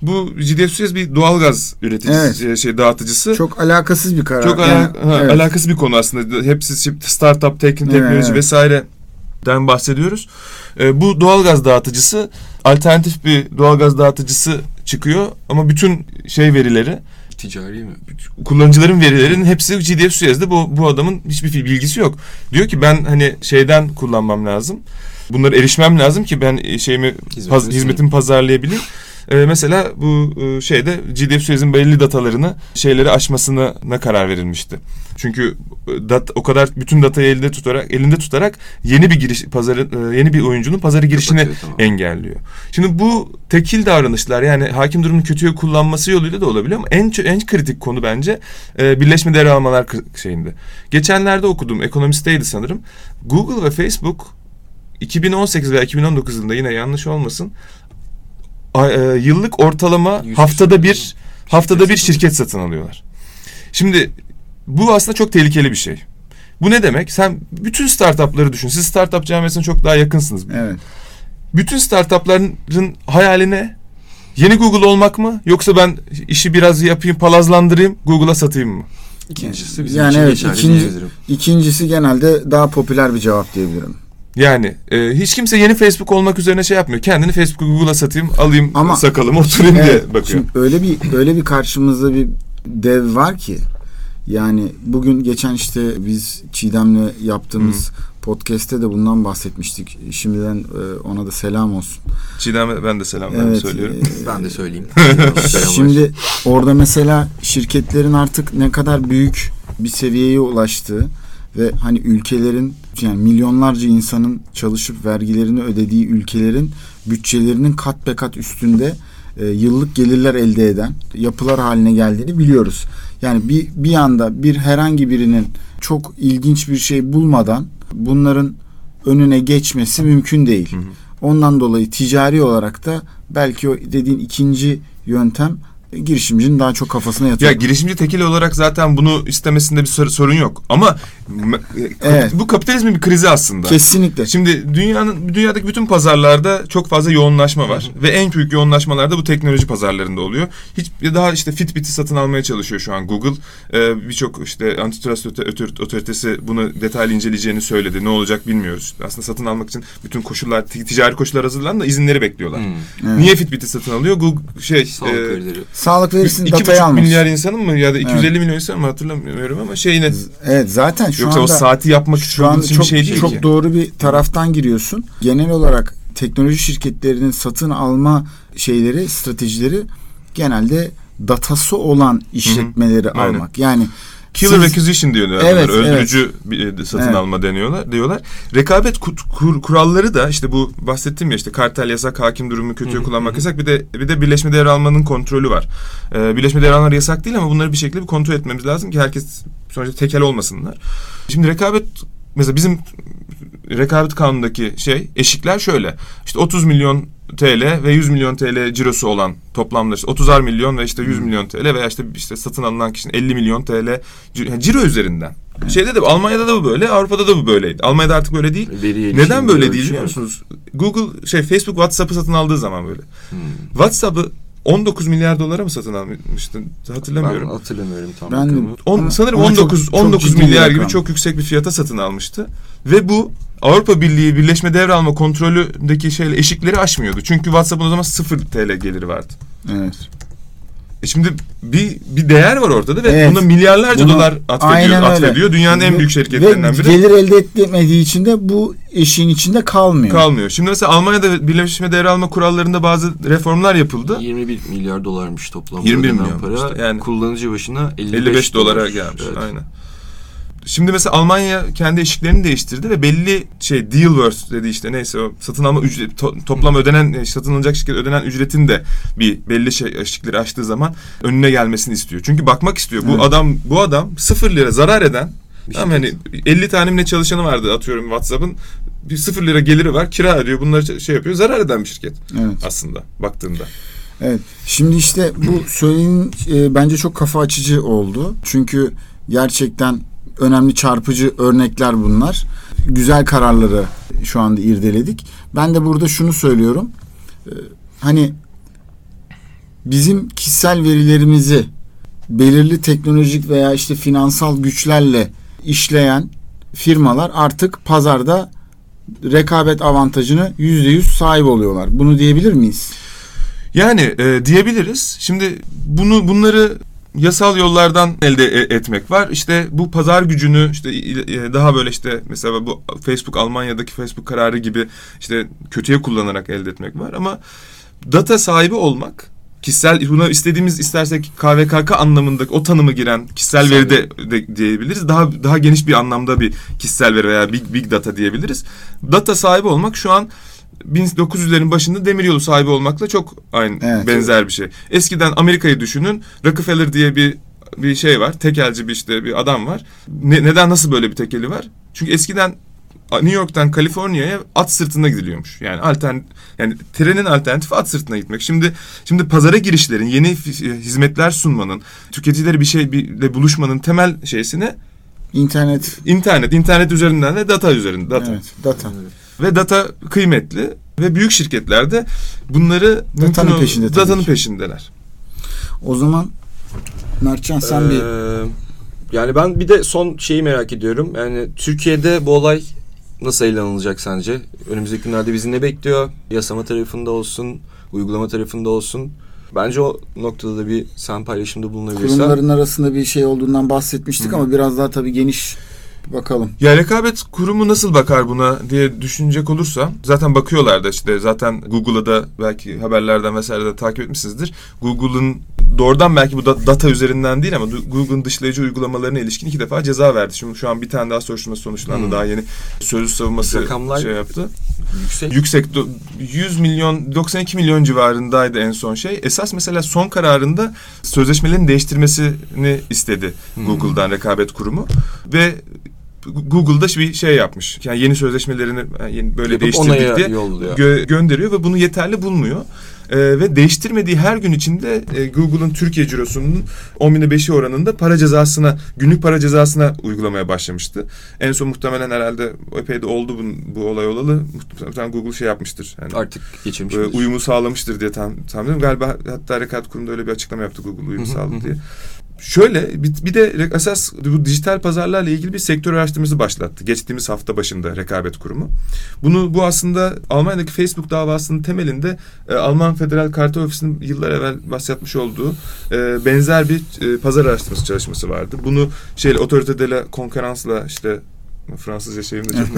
Bu GDF Suez bir doğalgaz üreticisi
Evet.
şey dağıtıcısı.
Çok alakasız bir karar.
Çok
Yani,
ala- ha,
evet.
alakası bir konu aslında. Hepsi startup, tekin,
Evet,
teknoloji
evet.
vesaireden bahsediyoruz. Ee, bu doğalgaz dağıtıcısı alternatif bir doğalgaz dağıtıcısı çıkıyor ama bütün şey verileri
Ticari mi?
kullanıcıların verilerinin hepsi GDF Suez'de bu bu adamın hiçbir bilgisi yok. Diyor ki ben hani şeyden kullanmam lazım. Bunlara erişmem lazım ki ben e, şeyimi
Hizmetini
paz- hizmetimi pazarlayabileyim. E, mesela bu e, şeyde GDF Suez'in belirli datalarını şeyleri aşmasına karar verilmişti. Çünkü e, dat, o kadar bütün datayı elinde tutarak elinde tutarak yeni bir giriş pazarı e, yeni bir oyuncunun pazara girişini
Kapatıyor, tamam.
engelliyor. Şimdi bu tekil davranışlar yani hakim durumun kötüye kullanması yoluyla da olabiliyor ama en en kritik konu bence e, birleşme değer almalar kı- şeyinde. Geçenlerde okudum ekonomisteydi sanırım. Google ve Facebook 2018 veya 2019 yılında yine yanlış olmasın yıllık ortalama haftada bir haftada bir şirket satın alıyorlar. Şimdi bu aslında çok tehlikeli bir şey. Bu ne demek? Sen bütün startupları düşün. Siz startup camiasına çok daha yakınsınız.
Evet.
Bütün startupların hayali ne? Yeni Google olmak mı? Yoksa ben işi biraz yapayım, palazlandırayım, Google'a satayım mı?
İkincisi bizim
Yani
için
evet, ikinci-. İkincisi genelde daha popüler bir cevap diyebilirim.
Yani e, hiç kimse yeni Facebook olmak üzerine şey yapmıyor. Kendini Facebook'u Google'a satayım, alayım
Ama-
sakalımı oturayım diye
Evet,
bakıyor.
şimdi öyle bir öyle bir karşımızda bir dev var ki yani bugün geçen işte biz Çiğdem'le yaptığımız podcast'te de bundan bahsetmiştik. Şimdiden e, ona da selam olsun.
Çiğdem'e ben de selamlarımı
Evet,
söylüyorum.
e,
Ben de söyleyeyim.
Şimdi orada mesela şirketlerin artık ne kadar büyük bir seviyeye ulaştığı ve hani ülkelerin yani milyonlarca insanın çalışıp vergilerini ödediği ülkelerin bütçelerinin kat be kat üstünde e, yıllık gelirler elde eden yapılar haline geldiğini biliyoruz. Yani bir bir anda bir herhangi birinin çok ilginç bir şey bulmadan bunların önüne geçmesi mümkün değil.
Hı hı.
Ondan dolayı ticari olarak da belki o dediğin ikinci yöntem girişimcinin daha çok kafasına yatıyor.
Ya girişimci tekil olarak zaten bunu istemesinde bir sor- sorun yok. Ama e,
Evet.
bu kapitalizmin bir krizi aslında.
Kesinlikle.
Şimdi dünyanın dünyadaki bütün pazarlarda çok fazla yoğunlaşma var ve en büyük yoğunlaşmalar da bu teknoloji pazarlarında oluyor. Hiç daha işte Fitbit'i satın almaya çalışıyor şu an Google. Ee, Birçok işte antitrust otoritesi bunu detaylı inceleyeceğini söyledi. Ne olacak bilmiyoruz. Aslında satın almak için bütün koşullar ti- ticari koşullar hazırlandı da izinleri bekliyorlar.
Hmm.
Evet.
Niye Fitbit'i satın alıyor? Google şey
Sağlık
e.
Sağlık verisini
iki
datayı almış.
milyar insanın mı ya da 250 milyon insan mı hatırlamıyorum ama şeyine
Evet zaten şu
yoksa
anda
o saati yapmak
şu an
için bir
çok
şey değil
çok
ki.
doğru bir taraftan giriyorsun. Genel olarak teknoloji şirketlerinin satın alma şeyleri, stratejileri genelde datası olan işletmeleri
Aynen.
almak. Yani
Killer
siz-
acquisition diyorlar.
Evet.
Öldürücü bir e, satın
Evet.
alma deniyorlar diyorlar. Rekabet ku- kur- kuralları da işte bu bahsettiğim ya işte kartel yasak, hakim durumu kötüye kullanmak yasak. Bir de bir de birleşme değer almanın kontrolü var. Ee, birleşme değer almaları yasak değil ama bunları bir şekilde bir kontrol etmemiz lazım ki herkes sonuçta tekel olmasınlar. Şimdi rekabet mesela bizim rekabet kanunundaki şey eşikler şöyle. İşte 30 milyon TL ve 100 milyon TL cirosu olan toplamda işte 30'ar milyon ve işte 100 milyon TL veya işte işte satın alınan kişinin 50 milyon TL yani ciro üzerinden. Şeyde de Almanya'da da bu böyle, Avrupa'da da bu böyleydi. Almanya'da artık böyle değil.
Veri
Neden böyle değil biliyor musunuz? Google şey Facebook WhatsApp'ı satın aldığı zaman böyle.
Hmm.
WhatsApp'ı 19 milyar dolara mı satın almıştı? Hatırlamıyorum.
Ben hatırlamıyorum tam
Ben-.
On, sanırım
ama çok-
19
çok
19
ciddi bir
milyar gibi
rakam.
çok yüksek bir fiyata satın almıştı. Ve bu Avrupa Birliği birleşme devralma kontrolündeki şeyle eşikleri aşmıyordu. Çünkü WhatsApp'ın o zaman 0 TL geliri vardı.
Evet.
E şimdi bir bir değer var ortada ve
Evet.
buna milyarlarca
Bunu-
dolar atfediyor, atfediyor. Dünyanın en
Ve-
büyük şirketlerinden
ve
biri.
gelir elde etmediği için de bu eşiğin içinde kalmıyor.
kalmıyor. Şimdi mesela Almanya'da birleşme devralma kurallarında bazı reformlar yapıldı.
21 milyar dolarmış toplam
21
ödenen
milyon
para.
işte, yani.
Kullanıcı başına 55,
55 dolara
dolar.
gelmiş.
Evet.
Aynen. Şimdi mesela Almanya kendi eşiklerini değiştirdi ve belli şey deal worth dedi işte neyse o satın alma ücret to- toplam ödenen e, satın alınacak şirket ödenen ücretin de bir belli şey eşikleri aştığı zaman önüne gelmesini istiyor. Çünkü bakmak istiyor. Bu
Evet.
adam bu adam sıfır lira zarar eden
Bir
Tamam hani 50 tane mi ne çalışanı vardı atıyorum WhatsApp'ın bir sıfır lira geliri var kira ödüyor bunları şey yapıyor zarar eden bir şirket
Evet.
aslında baktığında.
Evet. Şimdi işte bu söylediğin e, bence çok kafa açıcı oldu. Çünkü gerçekten önemli çarpıcı örnekler bunlar. Güzel kararları şu anda irdeledik. Ben de burada şunu söylüyorum. E, hani bizim kişisel verilerimizi belirli teknolojik veya işte finansal güçlerle işleyen firmalar artık pazarda rekabet avantajını yüzde yüz sahip oluyorlar. Bunu diyebilir miyiz?
Yani e, diyebiliriz. Şimdi bunu bunları yasal yollardan elde e- etmek var. İşte bu pazar gücünü işte e, daha böyle işte mesela bu Facebook Almanya'daki Facebook kararı gibi işte kötüye kullanarak elde etmek var ama data sahibi olmak kişisel buna istediğimiz istersek KVKK anlamında o tanımı giren Kişisel veri de, de diyebiliriz. Daha daha geniş bir anlamda bir kişisel veri veya big big data diyebiliriz. Data sahibi olmak şu an 1900'lerin başında demiryolu sahibi olmakla çok aynı
Evet.
benzer bir şey. Eskiden Amerika'yı düşünün. Rockefeller diye bir bir şey var. Tekelci bir işte bir adam var. Ne- neden nasıl böyle bir tekeli var? Çünkü eskiden New York'tan Kaliforniya'ya at sırtında gidiliyormuş. Yani altern yani trenin alternatifi at sırtına gitmek. Şimdi şimdi pazara girişlerin, yeni hizmetler sunmanın, tüketicileri bir şeyle buluşmanın temel şeysine
İnternet.
internet, internet üzerinden de data üzerinde data.
Evet, data.
Ve data kıymetli ve büyük şirketlerde bunları mümkün ol-
peşinde
datanın peşindeler.
O zaman Mertcan sen bir
Ee, yani ben bir de son şeyi merak ediyorum. Yani Türkiye'de bu olay nasıl ele alınacak sence? Önümüzdeki günlerde bizi ne bekliyor? Yasama tarafında olsun, uygulama tarafında olsun. Bence o noktada da bir sen paylaşımda bulunabilirsen.
kurumların arasında bir şey olduğundan bahsetmiştik ama biraz daha tabii geniş bakalım.
Ya rekabet kurumu nasıl bakar buna diye düşünecek olursa zaten bakıyorlar da işte zaten Google'a da belki haberlerden vesairede takip etmişsinizdir. Google'ın doğrudan belki bu da- data üzerinden değil ama Google'ın dışlayıcı uygulamalarına ilişkin iki defa ceza verdi. Şimdi şu an bir tane daha soruşturma sonuçlandı.
Hmm.
Daha yeni sözlü savunması
Rakamlar-
şey yaptı.
Yüksek.
Yüksek do- 100 milyon 92 milyon civarındaydı en son şey. Esas mesela son kararında sözleşmelerin değiştirmesini istedi
Hmm.
Google'dan rekabet kurumu ve Google'da bir şey yapmış. Yani yeni sözleşmelerini yeni böyle
Yapıp
değiştirdik diye gö- gönderiyor ve bunu yeterli bulmuyor. Ee, ve değiştirmediği her gün içinde e, Google'ın Türkiye cirosunun 10 bine 5'i oranında para cezasına, günlük para cezasına uygulamaya başlamıştı. En son muhtemelen herhalde epey de oldu bu, bu olay olalı. Muhtemelen Google şey yapmıştır. Yani,
Artık geçirmiş.
e, uyumu sağlamıştır diye tam tahmin ediyorum. Galiba hatta Rekat Kurumu'nda öyle bir açıklama yaptı Google uyumu sağladı diye. Şöyle bir, bir de esas bu dijital pazarlarla ilgili bir sektör araştırması başlattı. Geçtiğimiz hafta başında rekabet kurumu. Bunu bu aslında Almanya'daki Facebook davasının temelinde e, Alman Federal Kartel Ofisi'nin yıllar evvel bahsetmiş olduğu e, benzer bir e, pazar araştırması çalışması vardı. Bunu şeyle Autorité de la Concurrence'la işte Fransızca şeyim de çok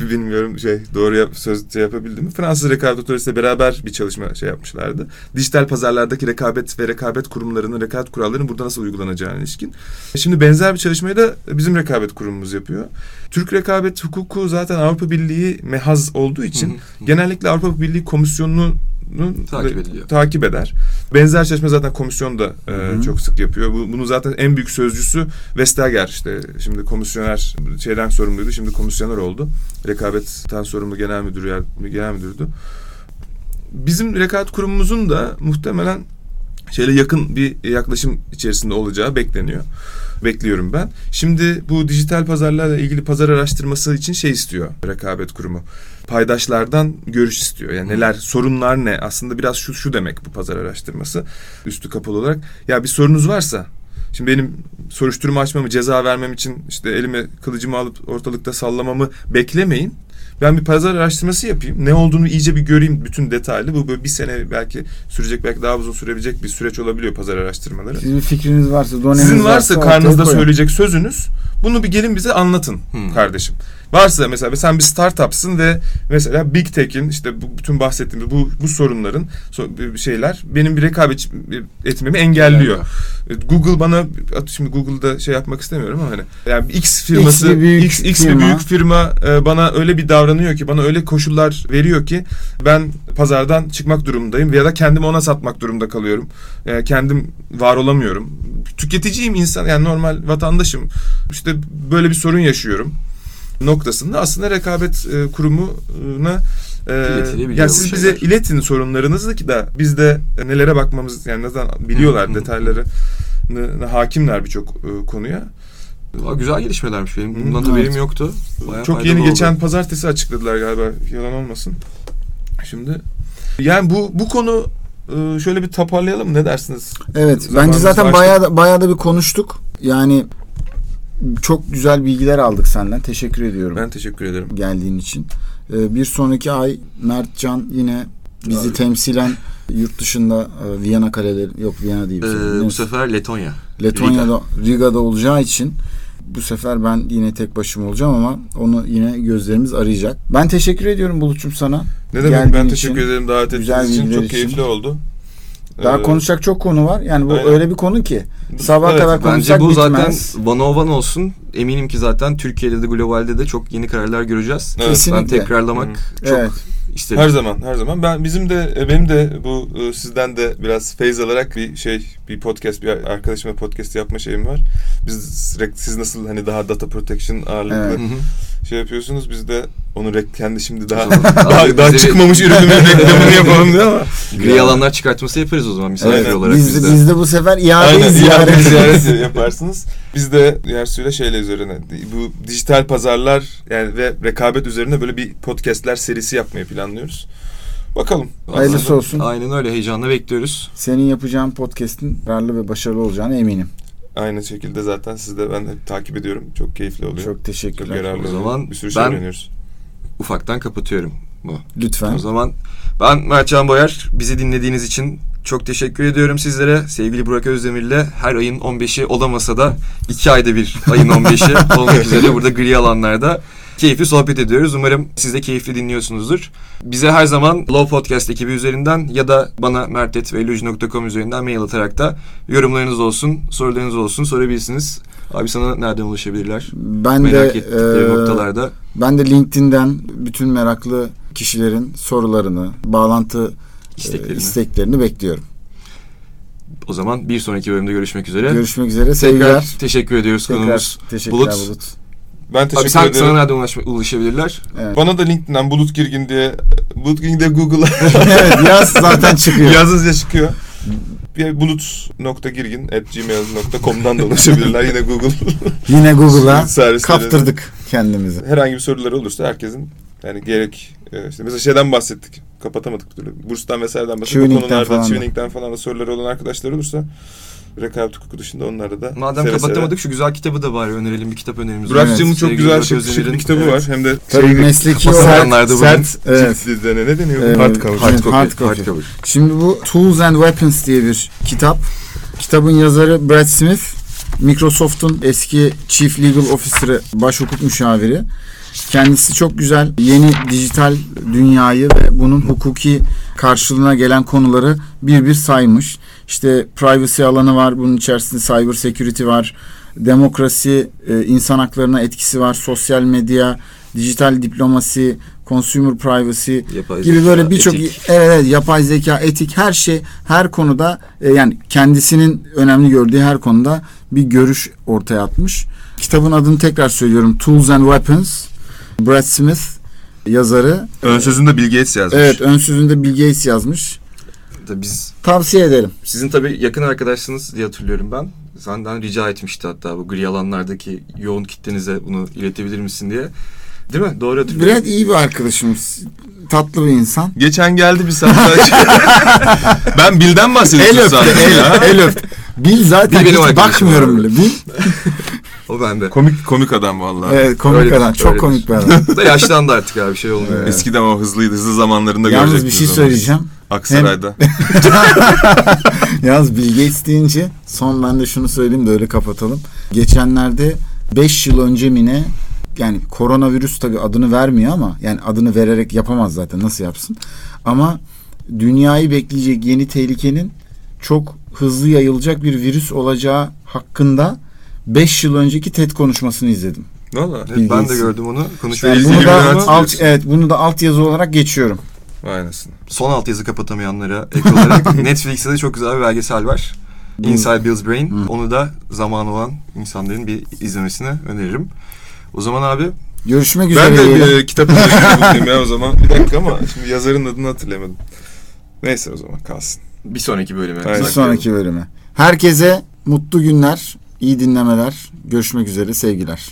bilmiyorum şey doğru yap, söz şey yapabildim mi? Fransız rekabet otoritesiyle beraber bir çalışma şey yapmışlardı. Dijital pazarlardaki rekabet ve rekabet kurumlarının rekabet kurallarının burada nasıl uygulanacağına ilişkin. Şimdi benzer bir çalışmayı da bizim rekabet kurumumuz yapıyor. Türk rekabet hukuku zaten Avrupa Birliği mehaz olduğu için genellikle Avrupa Birliği komisyonunu
Takip ediliyor.
takip eder. Benzer çalışma zaten komisyon da e, çok sık yapıyor. Bu, bunu zaten en büyük sözcüsü Vestager işte şimdi komisyoner şeyden sorumluydu. Şimdi komisyoner oldu. Rekabetten sorumlu genel müdür genel müdürdü. Bizim rekabet kurumumuzun da muhtemelen şeyle yakın bir yaklaşım içerisinde olacağı bekleniyor. Bekliyorum ben. Şimdi bu dijital pazarlarla ilgili pazar araştırması için şey istiyor rekabet kurumu. Paydaşlardan görüş istiyor. Yani neler sorunlar ne? Aslında biraz şu şu demek bu pazar araştırması üstü kapalı olarak. Ya bir sorunuz varsa Şimdi benim soruşturma açmamı, ceza vermem için işte elime kılıcımı alıp ortalıkta sallamamı beklemeyin. Ben bir pazar araştırması yapayım. Ne olduğunu iyice bir göreyim bütün detaylı. Bu böyle bir sene belki sürecek belki daha uzun sürebilecek bir süreç olabiliyor pazar araştırmaları.
Sizin bir fikriniz varsa, doneniz
Sizin varsa
ortaya
karnınızda söyleyecek sözünüz bunu bir gelin bize anlatın
Hmm.
kardeşim. Varsa mesela sen bir startupsın ve mesela Big Tech'in işte bu bütün bahsettiğimiz bu bu sorunların so- şeyler benim bir rekabet etmemi engelliyor. Google bana şimdi Google'da şey yapmak istemiyorum ama hani yani bir X firması
X bir büyük
X, X bir
firma.
büyük firma e, bana öyle bir davranıyor ki bana öyle koşullar veriyor ki ben pazardan çıkmak durumundayım ya da kendimi ona satmak durumunda kalıyorum. E, kendim var olamıyorum. Tüketiciyim insan yani normal vatandaşım. İşte böyle bir sorun yaşıyorum noktasında aslında rekabet e, kurumuna e, yani siz bize
şeyler.
iletin sorunlarınızı ki de biz de nelere bakmamız yani zaten biliyorlar detayları hakimler birçok e, konuya.
Aa, güzel gelişmelermiş benim. Bundan da haberim
evet.
yoktu. Bayağı
Çok yeni
oldu.
geçen pazartesi açıkladılar galiba yalan olmasın. Şimdi yani bu bu konu e, şöyle bir toparlayalım ne dersiniz?
Evet,
Zamanımız
bence zaten
başladı.
bayağı da, bayağı da bir konuştuk. Yani çok güzel bilgiler aldık senden. Teşekkür ediyorum
Ben teşekkür ederim.
geldiğin için. Ee, bir sonraki ay Mertcan yine bizi
Abi.
temsilen yurt dışında e, Viyana kaleleri yok Viyana değil.
Ee, bu sefer Letonya.
Letonya'da Riga'da olacağı için Bu sefer ben yine tek başıma olacağım ama onu yine gözlerimiz arayacak. Ben teşekkür ediyorum Bulut'cum sana.
Ne demek
Geldiğin
ben
için,
teşekkür ederim davet ettiğiniz için. Çok
için.
keyifli oldu.
Daha
Ee,
konuşacak çok konu var. Yani bu
aynen.
öyle bir konu ki sabaha
Evet,
kadar
Bence
konuşsak
bu zaten
bitmez.
one on one olsun. Eminim ki zaten Türkiye'de de globalde de çok yeni kararlar göreceğiz.
Evet,
Kesinlikle.
Ben tekrarlamak
Hı.
çok
Evet.
isterim.
Her zaman, her zaman. Ben bizim de e, benim de bu e, sizden de biraz feyz alarak bir şey, bir podcast, bir arkadaşımla podcast yapma şeyim var. Biz sürekli siz nasıl hani daha data protection ağırlıklı
Evet.
Şey yapıyorsunuz. Biz de onu rek kendi şimdi daha daha, daha çıkmamış ürünümün reklamını yapalım diye ama.
Gri alanlar çıkartması yaparız o zaman misafir
Aynen.
olarak
Biz
biz
de, biz de bu sefer
Aynen
ziyaret
ziyaret, yaparsınız. Biz de Yersu'yla şeyle üzerine bu dijital pazarlar yani ve rekabet üzerine böyle bir podcastler serisi yapmayı planlıyoruz. Bakalım.
Hayırlısı
Aslında
olsun.
Aynen öyle heyecanla bekliyoruz.
Senin yapacağın podcast'in kararlı ve başarılı olacağına eminim.
Aynı şekilde zaten siz de ben de takip ediyorum. Çok keyifli oluyor.
Çok
Çok
teşekkürler.
yararlı
O zaman
bir sürü şey
ben-
öğreniyoruz.
Ufaktan kapatıyorum bu.
Lütfen.
O zaman ben Mertcan Boyar. Bizi dinlediğiniz için çok teşekkür ediyorum sizlere. Sevgili Burak Özdemir'le her ayın 15'i olamasa da iki ayda bir ayın 15'i olmak üzere burada gri alanlarda keyifli sohbet ediyoruz. Umarım siz de keyifli dinliyorsunuzdur. Bize her zaman Low Podcast ekibi üzerinden ya da bana mertet.com üzerinden mail atarak da yorumlarınız olsun, sorularınız olsun sorabilirsiniz. Abi sana nereden ulaşabilirler?
Ben
Merak
de
ettikleri
e,
noktalarda.
ben de LinkedIn'den bütün meraklı kişilerin sorularını, bağlantı e,
İsteklerini.
isteklerini bekliyorum.
O zaman bir sonraki bölümde görüşmek üzere.
Görüşmek üzere.
Tekrar
Sevgiler.
teşekkür ediyoruz
Tekrar
konuğumuz. Bulut.
Bulut.
Ben teşekkür
Abi sen,
ederim.
sana nereden ulaşma, ulaşabilirler?
Evet.
Bana da LinkedIn'den Bulut Girgin diye Bulut Girgin diye Google'a
evet yaz zaten çıkıyor.
yazınca çıkıyor. Bir bulut.girgin at gmail.com'dan da ulaşabilirler. Yine Google
Yine Google'a kaptırdık kendimizi.
Herhangi bir soruları olursa herkesin yani gerek e, işte mesela şeyden bahsettik. Kapatamadık bir türlü. Burstan vesaireden bahsettik.
Tuning'den falan da.
falan da soruları olan arkadaşlar olursa rekabet hukuku dışında onlara da
Madem
seve
kapatamadık şu güzel kitabı da bari önerelim. Bir kitap önerimiz
seve. Burak
Evet.
Cem'in çok güzel şık, bir kitabı
evet.
var. Hem de
Tabii
şey,
mesleki
saranlarda bugün
sert
Evet.
ciltli de ne deniyor? Hardcover.
Hard copy.
Hard copy.
Hard cover.
Şimdi bu Tools and Weapons diye bir kitap. Kitabın yazarı Brad Smith. Microsoft'un eski Chief Legal Officer'ı, baş hukuk müşaviri. Kendisi çok güzel yeni dijital dünyayı ve bunun hukuki karşılığına gelen konuları bir bir saymış. İşte privacy alanı var, bunun içerisinde cyber security var, demokrasi, e, insan haklarına etkisi var, sosyal medya, dijital diplomasi, consumer privacy,
Yapay
gibi
zeka,
böyle birçok evet, evet yapay zeka, etik her şey her konuda e, yani kendisinin önemli gördüğü her konuda bir görüş ortaya atmış. Kitabın adını tekrar söylüyorum. Tools and Weapons. Brad Smith yazarı.
Ön sözünde Bill Gates yazmış.
Evet, ön sözünde Bill Gates yazmış.
Da biz
Tavsiye ederim.
sizin tabii yakın arkadaşsınız diye hatırlıyorum ben. Senden rica etmişti hatta bu gri alanlardaki yoğun kitlenize bunu iletebilir misin diye. Değil mi? Doğru hatırlıyorum.
Brad iyi bir arkadaşımız. Tatlı bir insan.
Geçen geldi bir saat Ben Bill'den
El
bahsediyorum
öptü,
sandım ya.
el, el öptü. Bill zaten
benim
hiç bakmıyorum bile. Bill,
O bende.
Komik komik adam vallahi.
evet, komik
Öyledir,
adam. Çok
öyledir.
komik bir adam.
Bu da yaşlandı artık abi bir şey olmuyor.
Evet.
Eskiden o hızlıydı. Hızlı zamanlarında
Yalnız bir
görecektiniz
şey
onu. Aksaray'da.
Yalnız Bill Gates deyince son ben de şunu söyleyeyim de öyle kapatalım. Geçenlerde 5 yıl önce mi ne yani koronavirüs tabi adını vermiyor ama yani adını vererek yapamaz zaten nasıl yapsın. Ama dünyayı bekleyecek yeni tehlikenin çok hızlı yayılacak bir virüs olacağı hakkında 5 yıl önceki TED konuşmasını izledim.
Valla.
Ben de gördüm onu.
Yani
Konuşmayı
bunu
ilgili
da alt, evet bunu da alt yazı olarak geçiyorum.
Vay anasını.
son alt yazı kapatamayanlara ek olarak Netflix'te de çok güzel bir belgesel var. Inside Bill's Brain.
Hı.
Onu da zaman olan insanların bir izlemesini öneririm. O zaman abi
Görüşmek üzere.
Ben de
diyelim.
bir kitap bulayım ya o zaman. Bir dakika ama şimdi yazarın adını hatırlayamadım. Neyse o zaman kalsın.
bir sonraki bölüme.
Aynen.
Bir sonraki bölüme. Herkese mutlu günler, iyi dinlemeler. Görüşmek üzere, sevgiler.